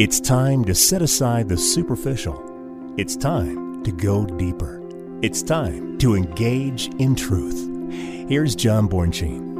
It's time to set aside the superficial. It's time to go deeper. It's time to engage in truth. Here's John Bornschein.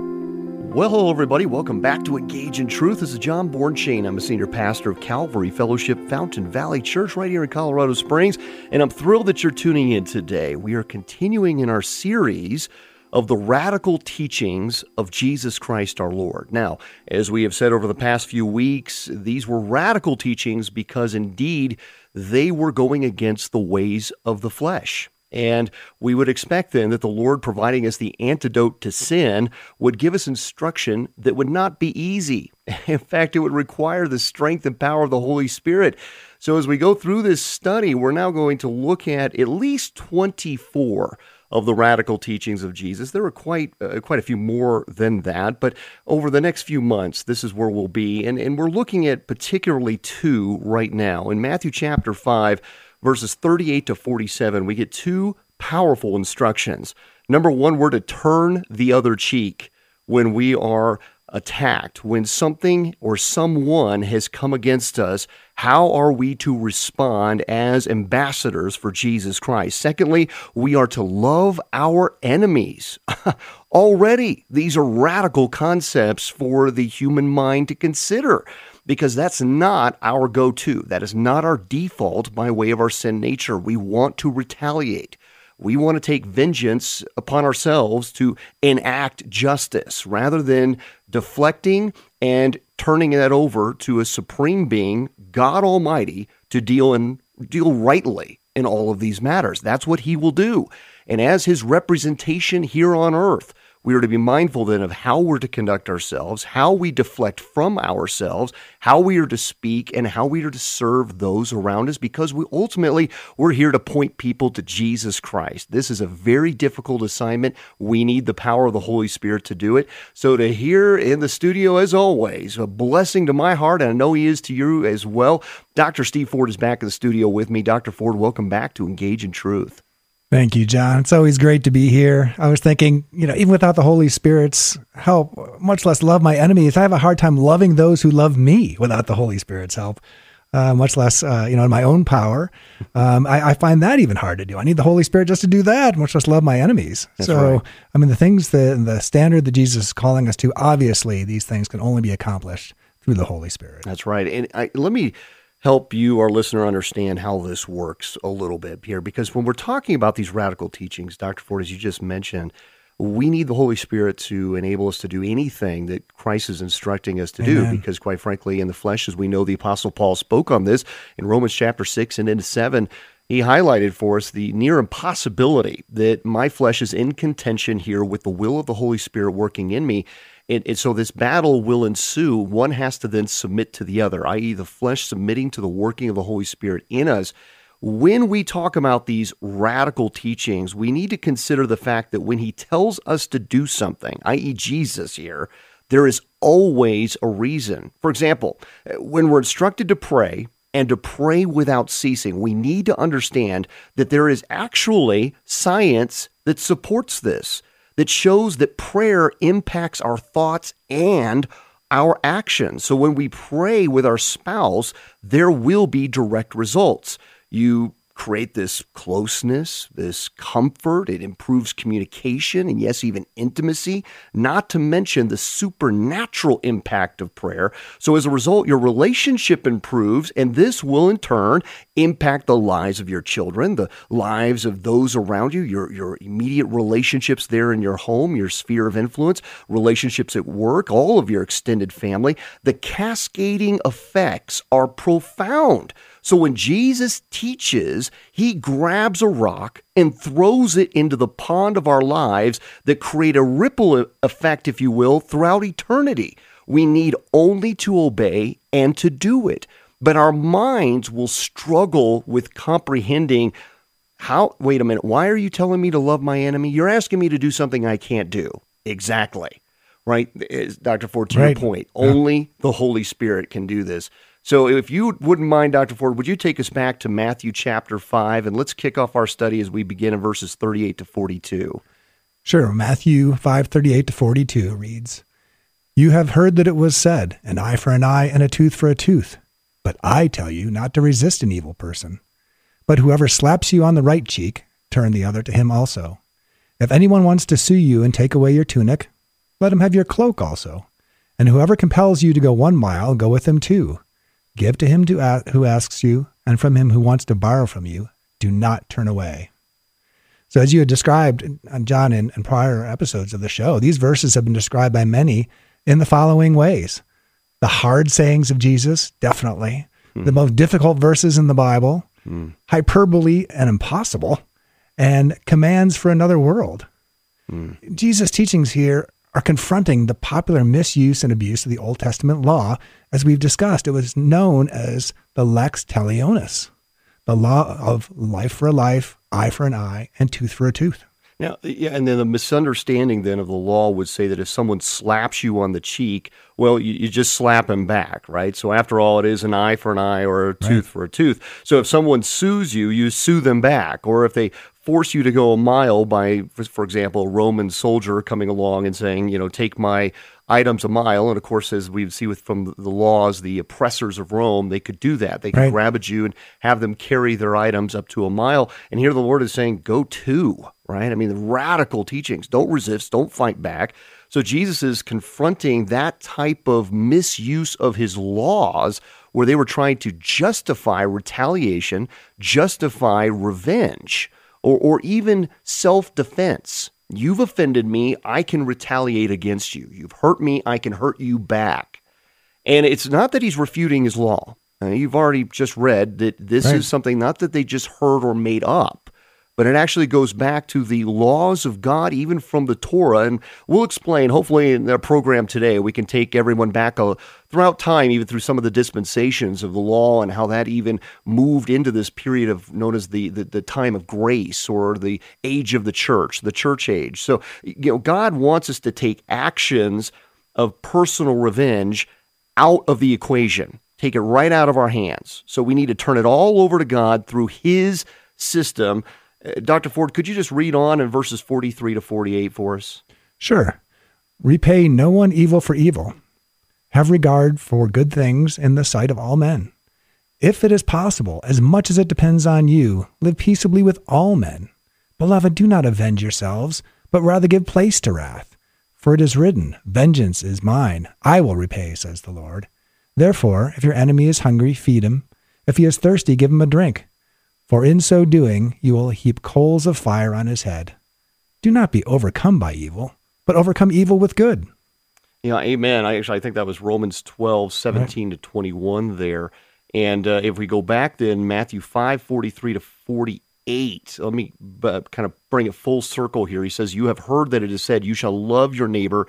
Well, hello, everybody. Welcome back to Engage in Truth. This is John Bornschein. I'm a senior pastor of Calvary Fellowship Fountain Valley Church right here in Colorado Springs, and I'm thrilled that you're tuning in today. We are continuing in our series of the radical teachings of Jesus Christ our Lord. Now, as we have said over the past few weeks, these were radical teachings because indeed they were going against the ways of the flesh. And we would expect then that the Lord providing us the antidote to sin would give us instruction that would not be easy. In fact, it would require the strength and power of the Holy Spirit. So as we go through this study, we're now going to look at at least 24 of the radical teachings of Jesus. There are quite uh, quite a few more than that, but over the next few months, this is where we'll be, and and we're looking at particularly two right now in Matthew chapter five, verses thirty eight to forty seven. We get two powerful instructions. Number one, we're to turn the other cheek when we are attacked, when something or someone has come against us, how are we to respond as ambassadors for Jesus Christ? Secondly, we are to love our enemies. Already, these are radical concepts for the human mind to consider because that's not our go to. That is not our default by way of our sin nature. We want to retaliate. We want to take vengeance upon ourselves to enact justice rather than deflecting and turning that over to a supreme being, God Almighty, to deal in deal rightly in all of these matters. That's what he will do. And as his representation here on earth, we are to be mindful then of how we're to conduct ourselves, how we deflect from ourselves, how we are to speak, and how we are to serve those around us because we ultimately we're here to point people to Jesus Christ. This is a very difficult assignment. We need the power of the Holy Spirit to do it. So to hear in the studio as always, a blessing to my heart, and I know he is to you as well. Dr. Steve Ford is back in the studio with me. Dr. Ford, welcome back to Engage in Truth. Thank you, John. It's always great to be here. I was thinking, you know, even without the Holy Spirit's help, much less love my enemies, I have a hard time loving those who love me without the Holy Spirit's help. Uh, much less, uh, you know, in my own power. Um, I, I, find that even hard to do. I need the Holy Spirit just to do that, much less love my enemies. That's so, right. I mean, the things that the standard that Jesus is calling us to, obviously, these things can only be accomplished through the Holy Spirit. That's right. And I, let me help you, our listener, understand how this works a little bit here. Because when we're talking about these radical teachings, Dr. Ford, as you just mentioned, we need the Holy Spirit to enable us to do anything that Christ is instructing us to Amen. do. Because, quite frankly, in the flesh, as we know, the Apostle Paul spoke on this in Romans chapter 6 and into 7. He highlighted for us the near impossibility that my flesh is in contention here with the will of the Holy Spirit working in me. And, and, so this battle will ensue. One has to then submit to the other, i.e., the flesh submitting to the working of the Holy Spirit in us. When we talk about these radical teachings, we need to consider the fact that when he tells us to do something, i.e., Jesus here, there is always a reason. For example, when we're instructed to pray and to pray without ceasing, we need to understand that there is actually science that supports this that shows that prayer impacts our thoughts and our actions. So when we pray with our spouse, there will be direct results. You create this closeness, this comfort. It improves communication and, yes, even intimacy, not to mention the supernatural impact of prayer. So, as a result, your relationship improves, and this will in turn impact the lives of your children, the lives of those around you, your, your immediate relationships there in your home, your sphere of influence, relationships at work, all of your extended family. The cascading effects are profound. So when Jesus teaches, he grabs a rock and throws it into the pond of our lives that create a ripple effect, if you will, throughout eternity. We need only to obey and to do it. But our minds will struggle with comprehending how, wait a minute, why are you telling me to love my enemy? You're asking me to do something I can't do. Exactly. Right? Dr. Ford, to Right. your point, only the Holy Spirit can do this. So, if you wouldn't mind, Dr. Ford, would you take us back to Matthew chapter 5 and let's kick off our study as we begin in verses 38 to 42? Sure. Matthew 5:38 to 42 reads, "You have heard that it was said, an eye for an eye and a tooth for a tooth. But I tell you not to resist an evil person. But whoever slaps you on the right cheek, turn the other to him also. If anyone wants to sue you and take away your tunic, let him have your cloak also. And whoever compels you to go one mile, go with him two. Give to him who asks you, and from him who wants to borrow from you, do not turn away. So, as you had described, John, in, in prior episodes of the show, these verses have been described by many in the following ways the hard sayings of Jesus, definitely, mm. the most difficult verses in the Bible, mm. hyperbole and impossible, and commands for another world. Mm. Jesus' teachings here are confronting the popular misuse and abuse of the Old Testament law. As we've discussed, it was known as the lex talionis, the law of life for a life, eye for an eye, and tooth for a tooth. Now, yeah, and then the misunderstanding then of the law would say that if someone slaps you on the cheek, well, you, you just slap him back, right? So after all, it is an eye for an eye or a tooth right. for a tooth. So if someone sues you, you sue them back. Or if they force you to go a mile by, for example, a Roman soldier coming along and saying, you know, take my items a mile. And of course, as we see with from the laws, the oppressors of Rome, they could do that. They could right. grab a Jew and have them carry their items up to a mile. And here the Lord is saying, go two, right? I mean, the radical teachings. Don't resist, don't fight back. So Jesus is confronting that type of misuse of his laws where they were trying to justify retaliation, justify revenge, or, or even self defense. You've offended me. I can retaliate against you. You've hurt me. I can hurt you back. And it's not that he's refuting his law. Uh, you've already just read that this right. is something not that they just heard or made up, but it actually goes back to the laws of God, even from the Torah. And we'll explain, hopefully, in our program today, we can take everyone back a, throughout time, even through some of the dispensations of the law and how that even moved into this period of known as the, the, the time of grace or the age of the church, the church age. So, you know, God wants us to take actions of personal revenge out of the equation, take it right out of our hands. So we need to turn it all over to God through His system uh, Uh, Dr. Ford, could you just read on in verses 43 to 48 for us? Sure. Repay no one evil for evil. Have regard for good things in the sight of all men. If it is possible, as much as it depends on you, live peaceably with all men. Beloved, do not avenge yourselves, but rather give place to wrath. For it is written, Vengeance is mine, I will repay, says the Lord. Therefore, if your enemy is hungry, feed him. If he is thirsty, give him a drink for in so doing you will heap coals of fire on his head. Do not be overcome by evil, but overcome evil with good. Yeah, amen. I actually I think that was Romans 12, 17 right. to 21 there. And uh, if we go back then, Matthew 5, 43 to 48, let me uh, kind of bring it full circle here. He says, You have heard that it is said, You shall love your neighbor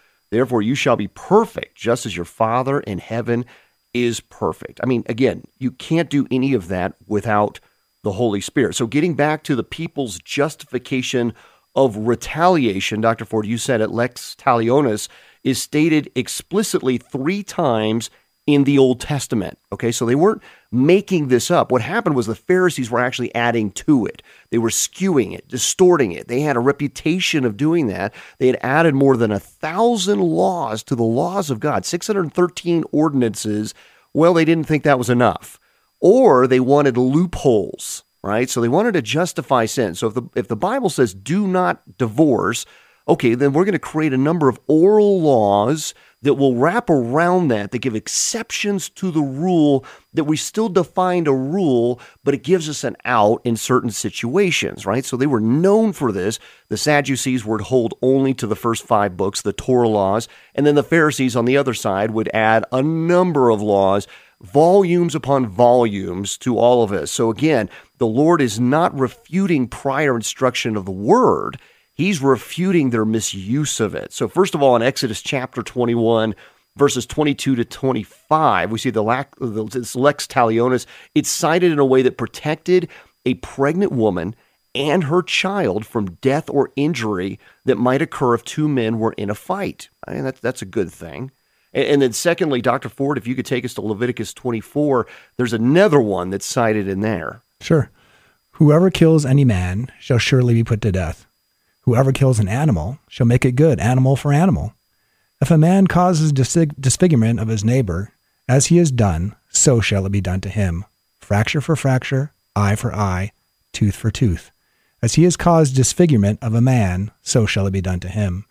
Therefore, you shall be perfect, just as your Father in heaven is perfect. I mean, again, you can't do any of that without the Holy Spirit. So, getting back to the people's justification of retaliation, Dr. Ford, you said it, lex talionis, is stated explicitly three times in the Old Testament. Okay, so they weren't making this up. What happened was the Pharisees were actually adding to it. They were skewing it, distorting it. They had a reputation of doing that. They had added more than a thousand laws to the laws of God, 613 ordinances. Well, they didn't think that was enough. Or they wanted loopholes, right? So they wanted to justify sin. So if the if the Bible says do not divorce, okay, then we're going to create a number of oral laws that will wrap around that, that give exceptions to the rule, that we still defined a rule, but it gives us an out in certain situations, right? So they were known for this. The Sadducees would hold only to the first five books, the Torah laws, and then the Pharisees on the other side would add a number of laws volumes upon volumes to all of us. So again, the Lord is not refuting prior instruction of the word he's refuting their misuse of it. So, first of all, in Exodus chapter 21, verses 22 to 25, we see the this lex talionis. It's cited in a way that protected a pregnant woman and her child from death or injury that might occur if two men were in a fight. I mean, that's, that's a good thing. And then, secondly, Dr. Ford, if you could take us to Leviticus 24, there's another one that's cited in there. Sure. Whoever kills any man shall surely be put to death. Whoever kills an animal shall make it good, animal for animal. If a man causes disfigurement of his neighbor, as he has done, so shall it be done to him. Fracture for fracture, eye for eye, tooth for tooth. As he has caused disfigurement of a man, so shall it be done to him.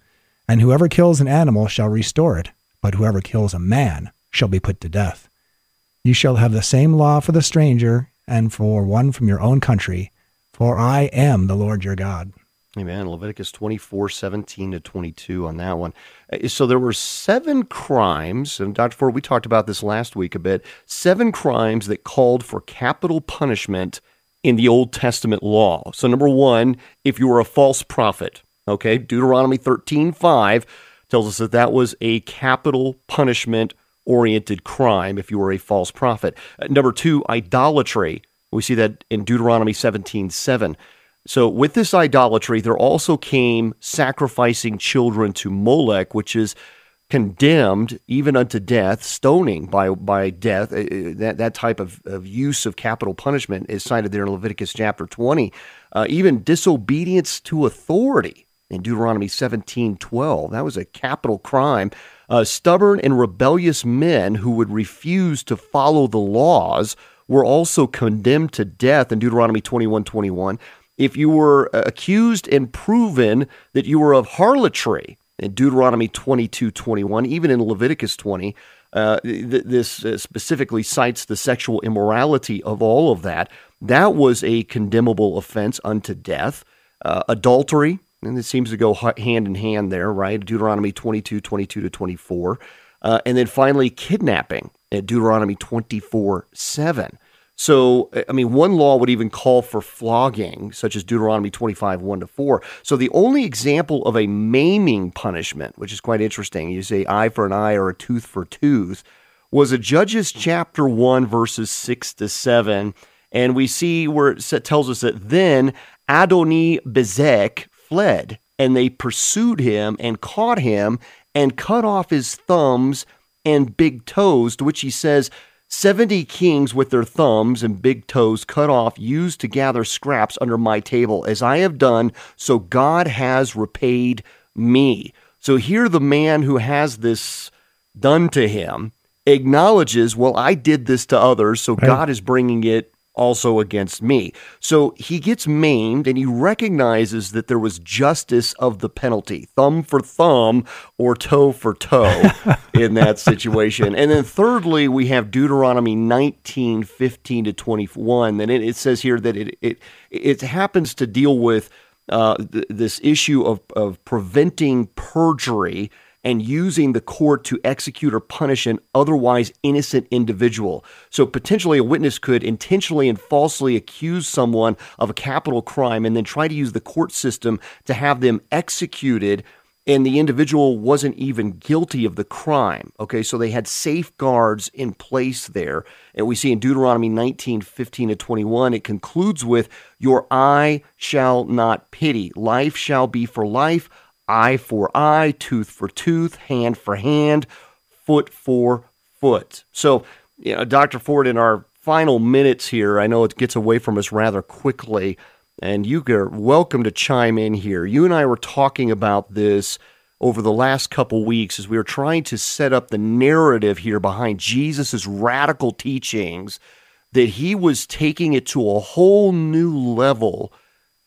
And whoever kills an animal shall restore it, but whoever kills a man shall be put to death. You shall have the same law for the stranger and for one from your own country, for I am the Lord your God. Amen. Leviticus 24, 17 to 22 on that one. Uh, so there were seven crimes, and Dr. Ford, we talked about this last week a bit, seven crimes that called for capital punishment in the Old Testament law. So, number one, if you were a false prophet, okay, Deuteronomy 13 5 tells us that that was a capital punishment oriented crime if you were a false prophet. Uh, number two, idolatry. We see that in Deuteronomy 17 7. So, with this idolatry, there also came sacrificing children to Molech, which is condemned even unto death, stoning by by death. Uh, uh, that that type of, of use of capital punishment is cited there in Leviticus chapter 20. Uh, even disobedience to authority in Deuteronomy 17 12. That was a capital crime. Uh, stubborn and rebellious men who would refuse to follow the laws were also condemned to death in Deuteronomy 21 21. If you were uh, accused and proven that you were of harlotry, in Deuteronomy 22 21, even in Leviticus 20. Uh, th- this uh, specifically cites the sexual immorality of all of that. That was a condemnable offense unto death. Uh, adultery, and it seems to go hand in hand there, right? Deuteronomy 22, 22 to 24. Uh, and then finally, kidnapping at Deuteronomy 24, 7. So, I mean, one law would even call for flogging, such as Deuteronomy 25, 1 to 4. So, the only example of a maiming punishment, which is quite interesting, you say eye for an eye or a tooth for tooth, was a Judges chapter 1, verses 6 to 7. And we see where it tells us that then Adoni Bezek fled, and they pursued him and caught him and cut off his thumbs and big toes, to which he says, 70 kings with their thumbs and big toes cut off used to gather scraps under my table, as I have done, so God has repaid me. So here, the man who has this done to him acknowledges, well, I did this to others, so right. God is bringing it also against me. So he gets maimed and he recognizes that there was justice of the penalty, thumb for thumb or toe for toe in that situation. And then thirdly, we have Deuteronomy 19, 15 to 21. And it, it says here that it, it, it happens to deal with uh, th- this issue of, of preventing perjury and using the court to execute or punish an otherwise innocent individual. So potentially a witness could intentionally and falsely accuse someone of a capital crime and then try to use the court system to have them executed and the individual wasn't even guilty of the crime. Okay, so they had safeguards in place there. And we see in Deuteronomy 19, 15 to 21, it concludes with, Your eye shall not pity. Life shall be for life, eye for eye, tooth for tooth, hand for hand, foot for foot. So, you know, Dr. Ford, in our final minutes here, I know it gets away from us rather quickly, and you are welcome to chime in here. You and I were talking about this over the last couple weeks as we were trying to set up the narrative here behind Jesus' radical teachings that he was taking it to a whole new level.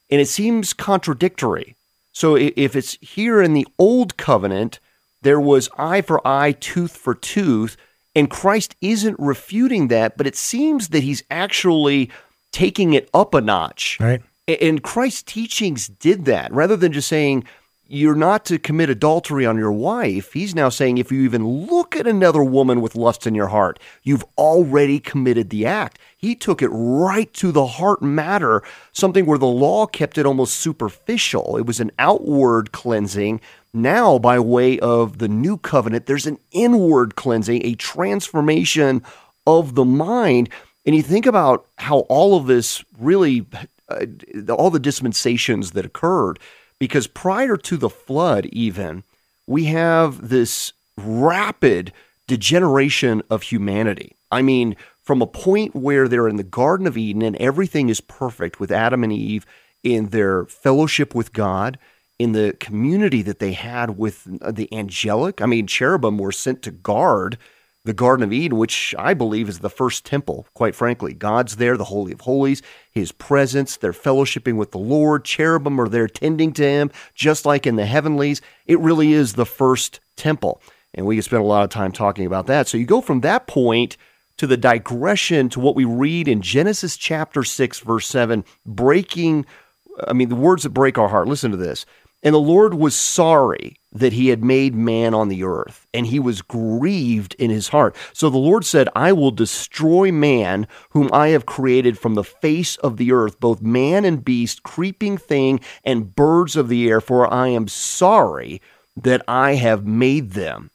And it seems contradictory so if it's here in the old covenant, there was eye for eye, tooth for tooth, and Christ isn't refuting that, but it seems that he's actually taking it up a notch. Right. And Christ's teachings did that rather than just saying, you're not to commit adultery on your wife. He's now saying if you even look at another woman with lust in your heart, you've already committed the act. He took it right to the heart matter, something where the law kept it almost superficial. It was an outward cleansing, now, by way of the new covenant, there's an inward cleansing, a transformation of the mind. And you think about how all of this really, uh, all the dispensations that occurred, because prior to the flood, even, we have this rapid degeneration of humanity. I mean, from a point where they're in the Garden of Eden and everything is perfect with Adam and Eve in their fellowship with God in the community that they had with the angelic. I mean, cherubim were sent to guard the Garden of Eden, which I believe is the first temple, quite frankly. God's there, the Holy of Holies, His presence, they're fellowshipping with the Lord. Cherubim are there tending to Him, just like in the heavenlies. It really is the first temple. And we could spend a lot of time talking about that. So you go from that point to the digression to what we read in Genesis chapter 6, verse 7, breaking, I mean, the words that break our heart. Listen to this. And the Lord was sorry that he had made man on the earth, and he was grieved in his heart. So the Lord said, I will destroy man, whom I have created from the face of the earth, both man and beast, creeping thing, and birds of the air, for I am sorry that I have made them.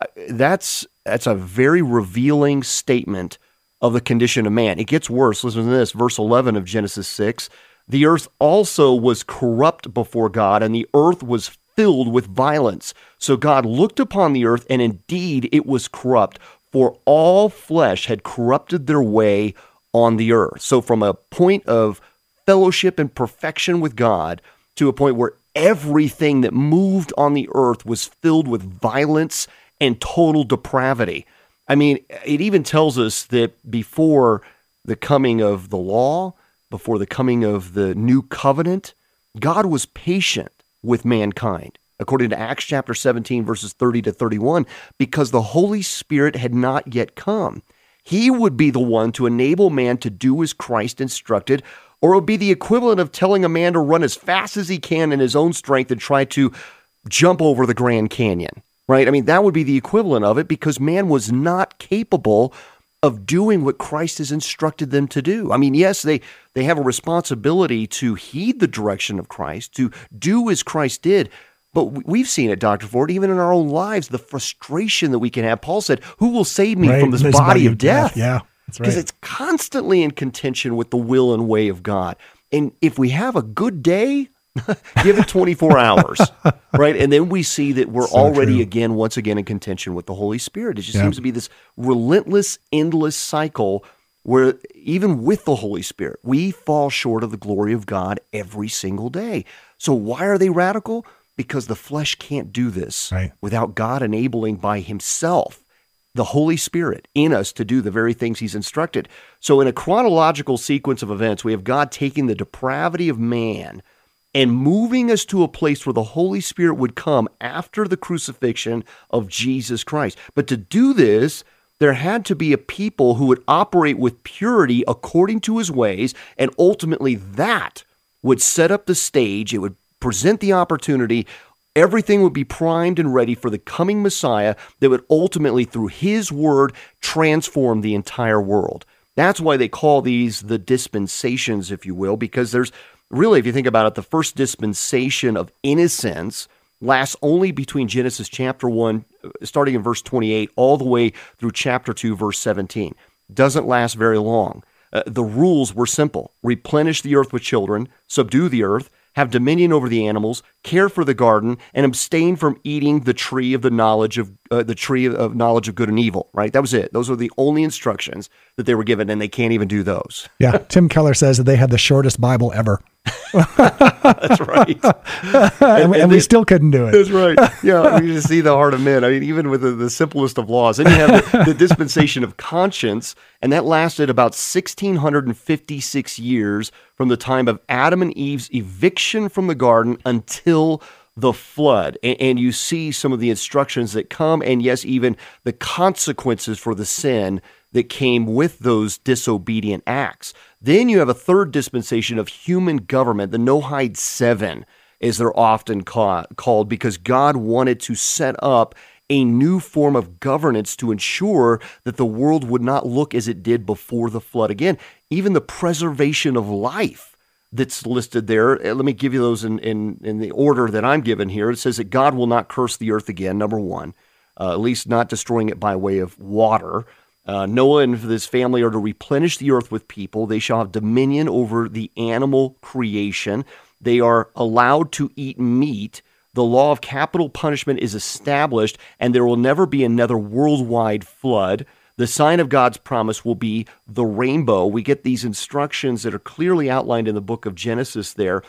Uh, that's that's a very revealing statement of the condition of man. It gets worse. Listen to this, verse 11 of Genesis 6. The earth also was corrupt before God, and the earth was filled with violence. So God looked upon the earth, and indeed it was corrupt, for all flesh had corrupted their way on the earth. So, from a point of fellowship and perfection with God to a point where everything that moved on the earth was filled with violence and total depravity. I mean, it even tells us that before the coming of the law, before the coming of the new covenant, God was patient with mankind, according to Acts chapter 17, verses 30 to 31, because the Holy Spirit had not yet come. He would be the one to enable man to do as Christ instructed, or it would be the equivalent of telling a man to run as fast as he can in his own strength and try to jump over the Grand Canyon, right? I mean, that would be the equivalent of it because man was not capable of doing what Christ has instructed them to do. I mean, yes, they they have a responsibility to heed the direction of Christ, to do as Christ did. But we've seen it, Dr. Ford, even in our own lives, the frustration that we can have. Paul said, Who will save me right. from this, this body, body, of death? death. Yeah. Because right. it's constantly in contention with the will and way of God. And if we have a good day, Give it 24 hours, right? And then we see that we're so already true. again, once again, in contention with the Holy Spirit. It just seems to be this relentless, endless cycle where even with the Holy Spirit, we fall short of the glory of God every single day. So why are they radical? Because the flesh can't do this right. without God enabling by Himself the Holy Spirit in us to do the very things He's instructed. So, in a chronological sequence of events, we have God taking the depravity of man and moving us to a place where the Holy Spirit would come after the crucifixion of Jesus Christ. But to do this, there had to be a people who would operate with purity according to his ways, and ultimately that would set up the stage. It would present the opportunity. Everything would be primed and ready for the coming Messiah that would ultimately, through his word, transform the entire world. That's why they call these the dispensations, if you will, because there's really, if you think about it, the first dispensation of innocence lasts only between Genesis chapter 1, starting in verse 28, all the way through chapter 2, verse 17. Doesn't last very long. Uh, the rules were simple replenish the earth with children, subdue the earth, have dominion over the animals, care for the garden, and abstain from eating the tree of the knowledge of uh, the tree of knowledge of good and evil. Right? That was it. Those were the only instructions that they were given, and they can't even do those. yeah, Tim Keller says that they had the shortest Bible ever. that's right. and, and, and, we still couldn't do it. That's right. Yeah, we just see the heart of men. I mean, even with the, the simplest of laws. Then you have the, the, dispensation of conscience, and that lasted about 1,656 years from the time of Adam and Eve's eviction from the garden until the flood. And, and you see some of the instructions that come, and yes, even the consequences for the sin that came with those disobedient acts. Then you have a third dispensation of human government, the Noahide Seven, as they're often ca- called, because God wanted to set up a new form of governance to ensure that the world would not look as it did before the flood. Again, even the preservation of life that's listed there. Uh, let me give you those in, in, in the order that I'm given here. It says that God will not curse the earth again, number one, uh, at least not destroying it by way of water. Uh, Noah and his family are to replenish the earth with people. They shall have dominion over the animal creation. They are allowed to eat meat. The law of capital punishment is established, and there will never be another worldwide flood. The sign of God's promise will be the rainbow. We get these instructions that are clearly outlined in the book of Genesis there.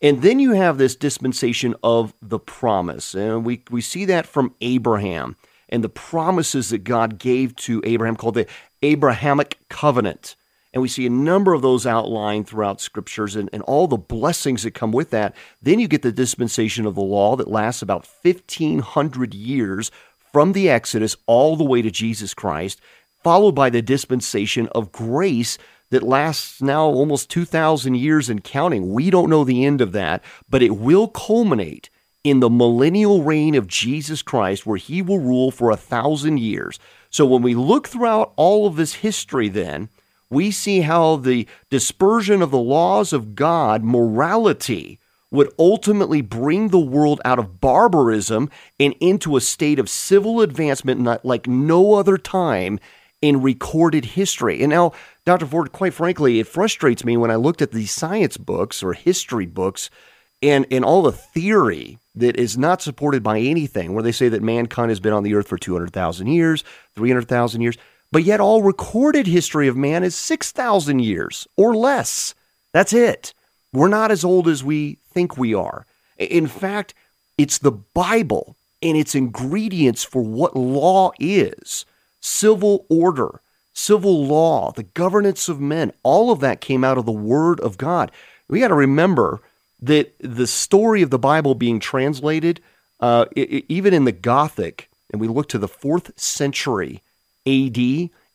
And then you have this dispensation of the promise. And we, we see that from Abraham and the promises that God gave to Abraham called the Abrahamic covenant. And we see a number of those outlined throughout scriptures and, and all the blessings that come with that. Then you get the dispensation of the law that lasts about 1,500 years from the Exodus all the way to Jesus Christ, followed by the dispensation of grace that lasts now almost 2,000 years and counting. We don't know the end of that, but it will culminate in the millennial reign of Jesus Christ, where he will rule for a thousand years. So when we look throughout all of this history, then, we see how the dispersion of the laws of God, morality, would ultimately bring the world out of barbarism and into a state of civil advancement like no other time in recorded history. And now, Dr. Ford, quite frankly, it frustrates me when I looked at these science books or history books and, and all the theory that is not supported by anything, where they say that mankind has been on the earth for 200,000 years, 300,000 years, but yet all recorded history of man is 6,000 years or less. That's it. We're not as old as we think we are. In fact, it's the Bible and its ingredients for what law is civil order, civil law, the governance of men, all of that came out of the Word of God. We got to remember that the story of the Bible being translated, uh, it, even in the Gothic, and we look to the fourth century AD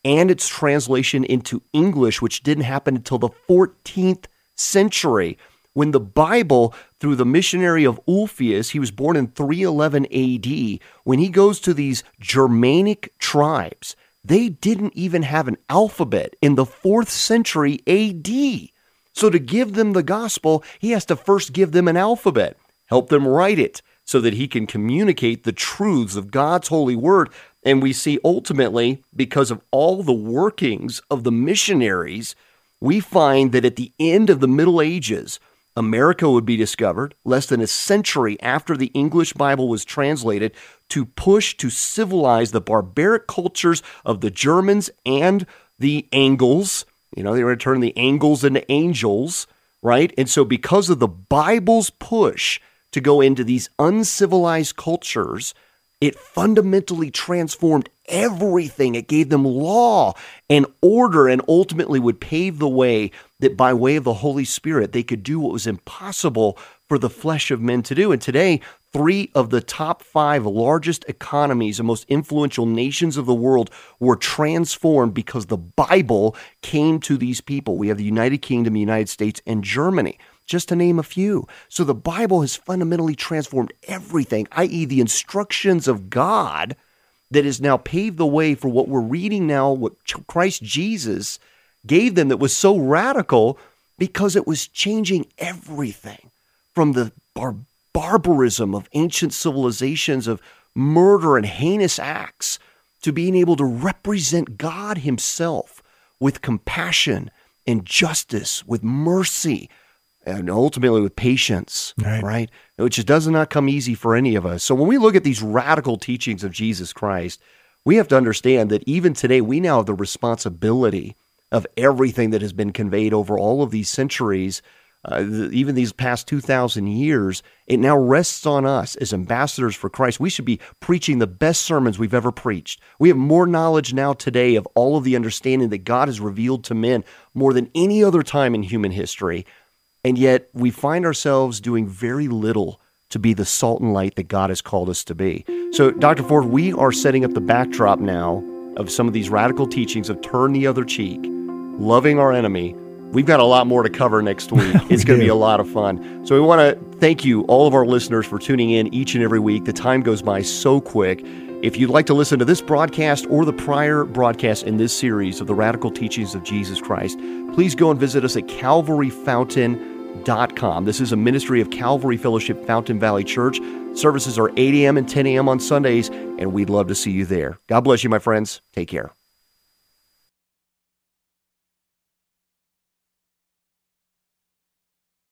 and its translation into English, which didn't happen until the 14th century when the Bible, through the missionary of Ulfilas, he was born in 311 AD, when he goes to these Germanic tribes, they didn't even have an alphabet in the fourth century AD. So to give them the gospel, he has to first give them an alphabet, help them write it so that he can communicate the truths of God's holy word. And we see ultimately, because of all the workings of the missionaries, we find that at the end of the Middle Ages, America would be discovered less than a century after the English Bible was translated to push to civilize the barbaric cultures of the Germans and the Angles. You know, they were to turn the Angles into angels, right? And so, because of the Bible's push to go into these uncivilized cultures, it fundamentally transformed everything. It gave them law and order and ultimately would pave the way that by way of the Holy Spirit, they could do what was impossible for the flesh of men to do. And today, three of the top five largest economies and most influential nations of the world were transformed because the Bible came to these people. We have the United Kingdom, the United States, and Germany just to name a few. So the Bible has fundamentally transformed everything, i.e., the instructions of God that has now paved the way for what we're reading now, what Christ Jesus gave them that was so radical because it was changing everything from the bar- barbarism of ancient civilizations of murder and heinous acts to being able to represent God Himself with compassion and justice, with mercy, and ultimately with patience, right. right? Which does not come easy for any of us. So when we look at these radical teachings of Jesus Christ, we have to understand that even today we now have the responsibility of everything that has been conveyed over all of these centuries, uh, even these past 2,000 years. It now rests on us as ambassadors for Christ. We should be preaching the best sermons we've ever preached. We have more knowledge now today of all of the understanding that God has revealed to men more than any other time in human history. And yet we find ourselves doing very little to be the salt and light that God has called us to be. So, Dr. Ford, we are setting up the backdrop now of some of these radical teachings of turn the other cheek, loving our enemy. We've got a lot more to cover next week. It's going to be a lot of fun. So, we want to thank you, all of our listeners, for tuning in each and every week. The time goes by so quick. If you'd like to listen to this broadcast or the prior broadcast in this series of the radical teachings of Jesus Christ, please go and visit us at Calvary Fountain calvaryfellowship.com. This is a ministry of Calvary Fellowship Fountain Valley Church. Services are 8 a.m. and 10 a.m. on Sundays, and we'd love to see you there. God bless you, my friends. Take care.